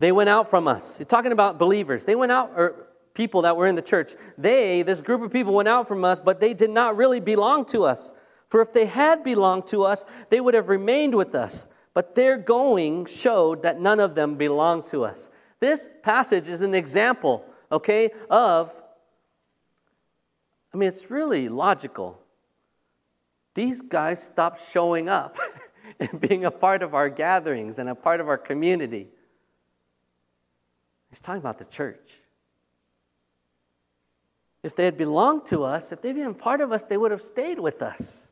They went out from us. Talking about believers. They went out, or people that were in the church. They, this group of people, went out from us, but they did not really belong to us. For if they had belonged to us, they would have remained with us. But their going showed that none of them belonged to us. This passage is an example, okay, of, I mean, it's really logical. These guys stopped showing up and being a part of our gatherings and a part of our community. He's talking about the church. If they had belonged to us, if they'd been part of us, they would have stayed with us.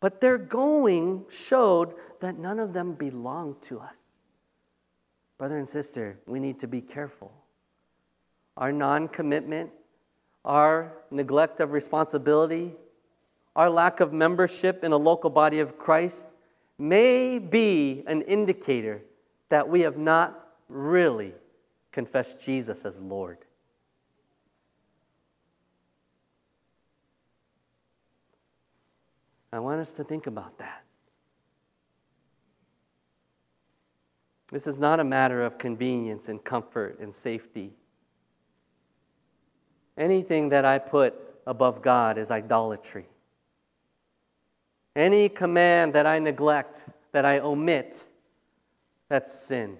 But their going showed that none of them belonged to us. Brother and sister, we need to be careful. Our non commitment, our neglect of responsibility, our lack of membership in a local body of Christ may be an indicator that we have not really confessed Jesus as Lord. I want us to think about that. This is not a matter of convenience and comfort and safety. Anything that I put above God is idolatry. Any command that I neglect, that I omit, that's sin.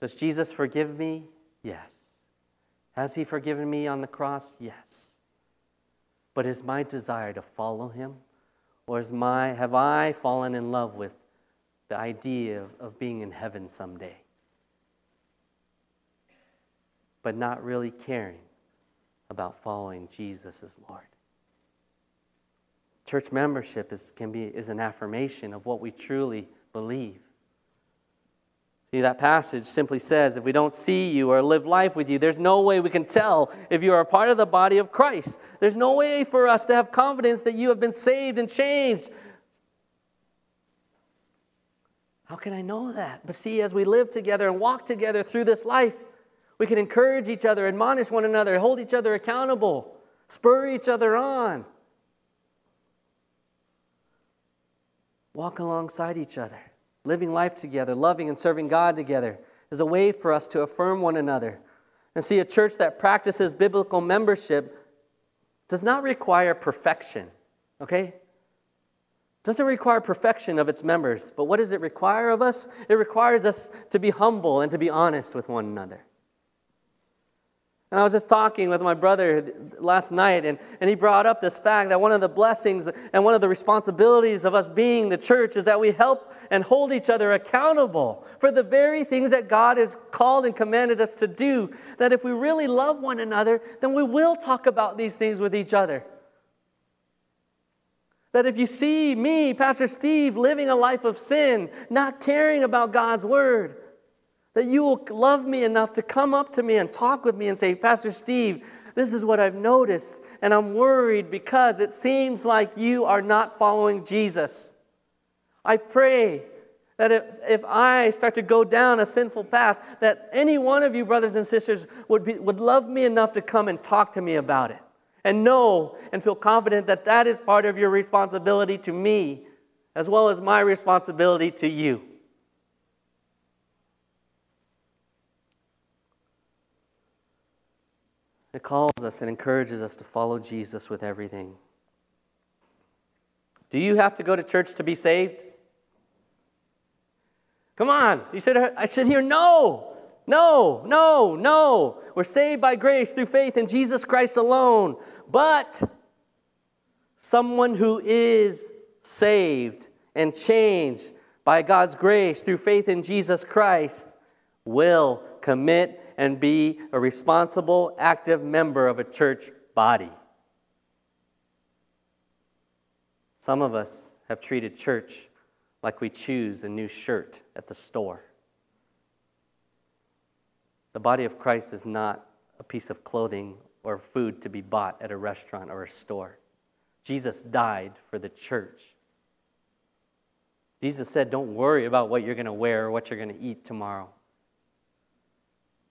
Does Jesus forgive me? Yes. Has he forgiven me on the cross? Yes. But is my desire to follow him? Or is my, have I fallen in love with the idea of, of being in heaven someday? But not really caring about following Jesus as Lord. Church membership is, can be, is an affirmation of what we truly believe. See, that passage simply says if we don't see you or live life with you, there's no way we can tell if you are a part of the body of Christ. There's no way for us to have confidence that you have been saved and changed. How can I know that? But see, as we live together and walk together through this life, we can encourage each other, admonish one another, hold each other accountable, spur each other on, walk alongside each other living life together, loving and serving God together, is a way for us to affirm one another. And see, a church that practices biblical membership does not require perfection, okay? doesn't require perfection of its members, but what does it require of us? It requires us to be humble and to be honest with one another. And I was just talking with my brother last night, and, and he brought up this fact that one of the blessings and one of the responsibilities of us being the church is that we help and hold each other accountable for the very things that God has called and commanded us to do. That if we really love one another, then we will talk about these things with each other. That if you see me, Pastor Steve, living a life of sin, not caring about God's word, that you will love me enough to come up to me and talk with me and say, Pastor Steve, this is what I've noticed, and I'm worried because it seems like you are not following Jesus. I pray that if, if I start to go down a sinful path, that any one of you, brothers and sisters, would, be, would love me enough to come and talk to me about it and know and feel confident that that is part of your responsibility to me as well as my responsibility to you. It calls us and encourages us to follow Jesus with everything. Do you have to go to church to be saved? Come on, you should I should hear no. No, no, no. We're saved by grace through faith in Jesus Christ alone. But someone who is saved and changed by God's grace through faith in Jesus Christ will commit and be a responsible, active member of a church body. Some of us have treated church like we choose a new shirt at the store. The body of Christ is not a piece of clothing or food to be bought at a restaurant or a store. Jesus died for the church. Jesus said, Don't worry about what you're going to wear or what you're going to eat tomorrow.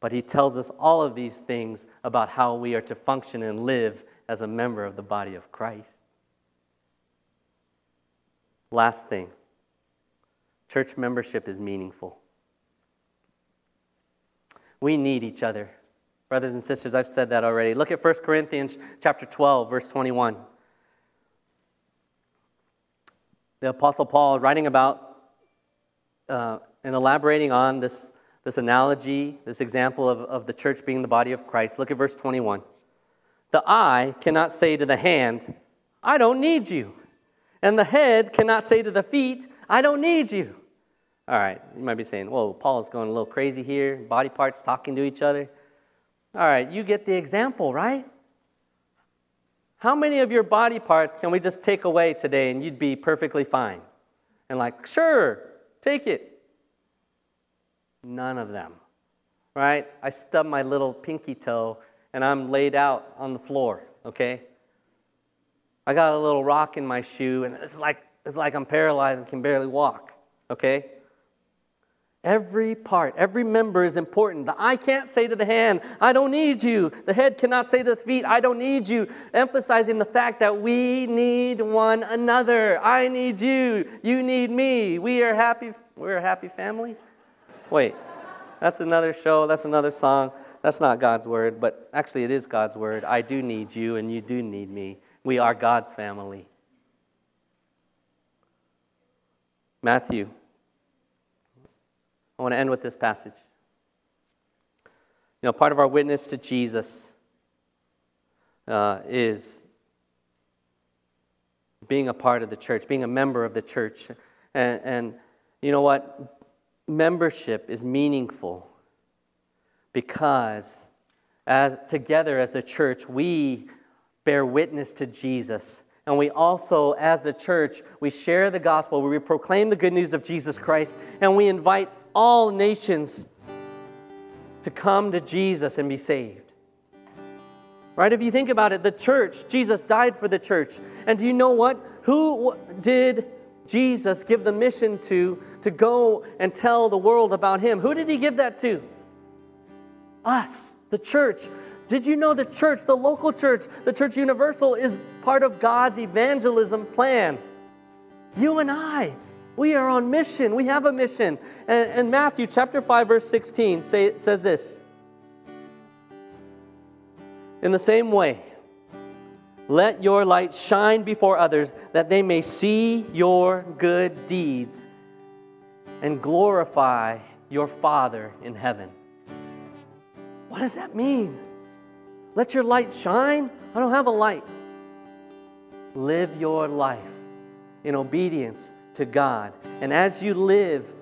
But he tells us all of these things about how we are to function and live as a member of the body of Christ. Last thing church membership is meaningful. We need each other. Brothers and sisters, I've said that already. Look at 1 Corinthians chapter 12, verse 21. The Apostle Paul writing about uh, and elaborating on this, this analogy, this example of, of the church being the body of Christ. Look at verse 21. The eye cannot say to the hand, I don't need you. And the head cannot say to the feet, I don't need you. All right, you might be saying, whoa, Paul is going a little crazy here, body parts talking to each other. All right, you get the example, right? How many of your body parts can we just take away today and you'd be perfectly fine? And like, sure, take it. None of them, right? I stub my little pinky toe and I'm laid out on the floor, okay? I got a little rock in my shoe and it's like, it's like I'm paralyzed and can barely walk, okay? Every part, every member is important. The eye can't say to the hand, I don't need you. The head cannot say to the feet, I don't need you. Emphasizing the fact that we need one another. I need you. You need me. We are happy. We're a happy family. Wait, that's another show. That's another song. That's not God's word, but actually it is God's word. I do need you and you do need me. We are God's family. Matthew I want to end with this passage. You know, part of our witness to Jesus uh, is being a part of the church, being a member of the church. And, and you know what? Membership is meaningful because as together as the church, we bear witness to Jesus. And we also, as the church, we share the gospel, we proclaim the good news of Jesus Christ, and we invite all nations to come to Jesus and be saved. Right? If you think about it, the church, Jesus died for the church. And do you know what? Who did Jesus give the mission to to go and tell the world about him? Who did he give that to? Us, the church. Did you know the church, the local church, the church universal is part of God's evangelism plan? You and I. We are on mission. We have a mission. And, and Matthew chapter 5, verse 16 say, says this In the same way, Let your light shine before others that they may see your good deeds and glorify your Father in heaven. What does that mean? Let your light shine? I don't have a light. Live your life in obedience to God. And as you live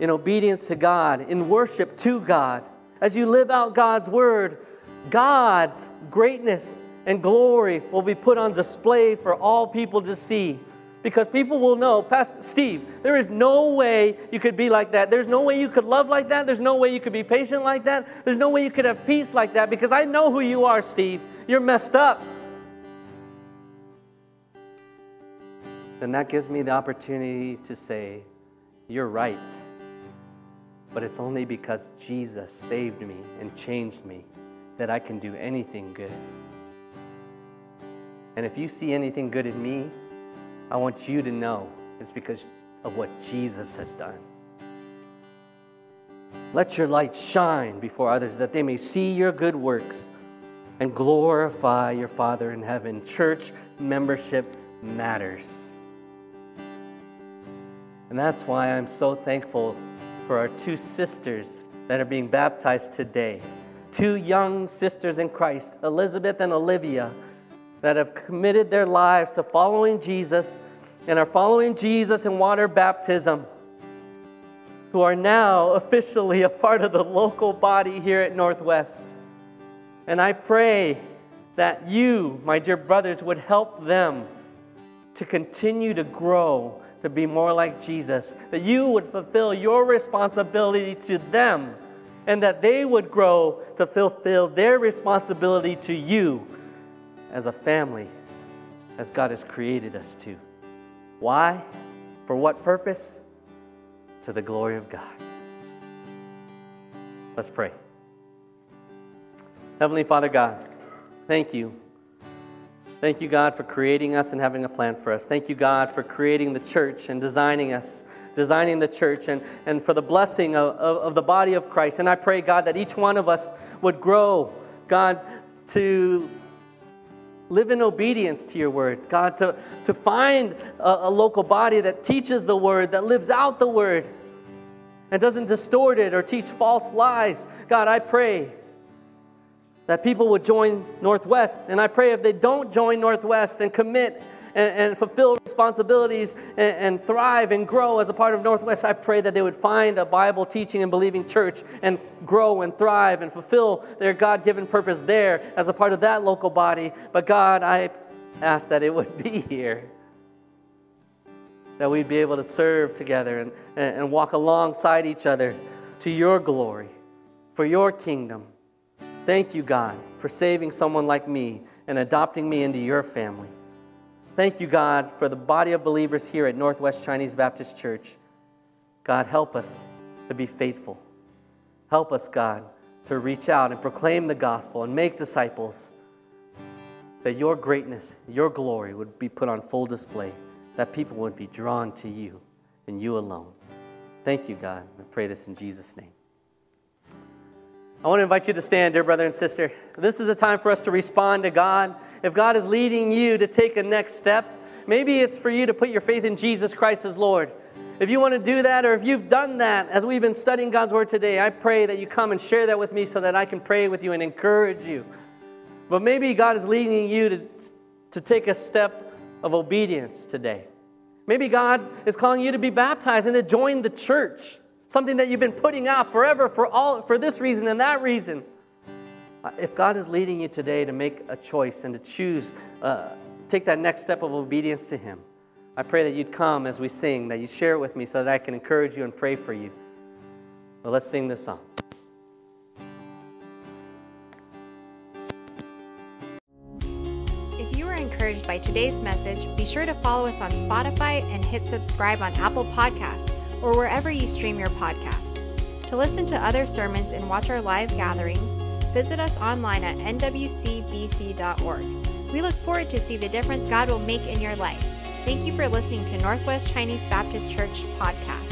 in obedience to God, in worship to God, as you live out God's word, God's greatness and glory will be put on display for all people to see. Because people will know, Pastor Steve, there is no way you could be like that. There's no way you could love like that. There's no way you could be patient like that. There's no way you could have peace like that because I know who you are, Steve. You're messed up. Then that gives me the opportunity to say, You're right. But it's only because Jesus saved me and changed me that I can do anything good. And if you see anything good in me, I want you to know it's because of what Jesus has done. Let your light shine before others that they may see your good works and glorify your Father in heaven. Church membership matters. And that's why I'm so thankful for our two sisters that are being baptized today. Two young sisters in Christ, Elizabeth and Olivia that have committed their lives to following Jesus and are following Jesus in water baptism, who are now officially a part of the local body here at Northwest. And I pray that you, my dear brothers, would help them to continue to grow to be more like Jesus, that you would fulfill your responsibility to them, and that they would grow to fulfill their responsibility to you as a family, as God has created us to. Why? For what purpose? To the glory of God. Let's pray. Heavenly Father God, thank you. Thank you, God, for creating us and having a plan for us. Thank you, God, for creating the church and designing us, designing the church, and, and for the blessing of, of, of the body of Christ. And I pray, God, that each one of us would grow, God, to live in obedience to your word. God, to, to find a, a local body that teaches the word, that lives out the word, and doesn't distort it or teach false lies. God, I pray that people would join Northwest. And I pray if they don't join Northwest and commit and, and fulfill responsibilities and, and, thrive and grow as a part of Northwest, I pray that they would find a Bible teaching and believing church and grow and thrive and fulfill their God given purpose there as a part of that local body. But God, I ask that it would be here. That we'd be able to serve together and, and walk alongside each other to your glory, for your kingdom. Thank you, God, for saving someone like me and adopting me into your family. Thank you, God, for the body of believers here at Northwest Chinese Baptist Church. God, help us to be faithful. Help us, God, to reach out and proclaim the gospel and make disciples. That your greatness, your glory would be put on full display, that people would be drawn to you and you alone. Thank you, God. I pray this in Jesus' name. I want to invite you to stand, dear brother and sister. This is a time for us to respond to God. If God is leading you to take a next step, maybe it's for you to put your faith in Jesus Christ as Lord. If you want to do that, or if you've done that as we've been studying God's Word today, I pray that you come and share that with me so that I can pray with you and encourage you. But maybe God is leading you to, to take a step of obedience today. Maybe God is calling you to be baptized and to join the church something that you've been putting off forever for, all, for this reason and that reason. Uh, if God is leading you today to make a choice and to choose, uh, take that next step of obedience to Him, I pray that you'd come as we sing, that you share it with me so that I can encourage you and pray for you. Well, let's sing this song. If you were encouraged by today's message, be sure to follow us on Spotify and hit subscribe on Apple Podcasts or wherever you stream your podcast. To listen to other sermons and watch our live gatherings, visit us online at nwcbc.org. We look forward to see the difference God will make in your life. Thank you for listening to Northwest Chinese Baptist Church podcast.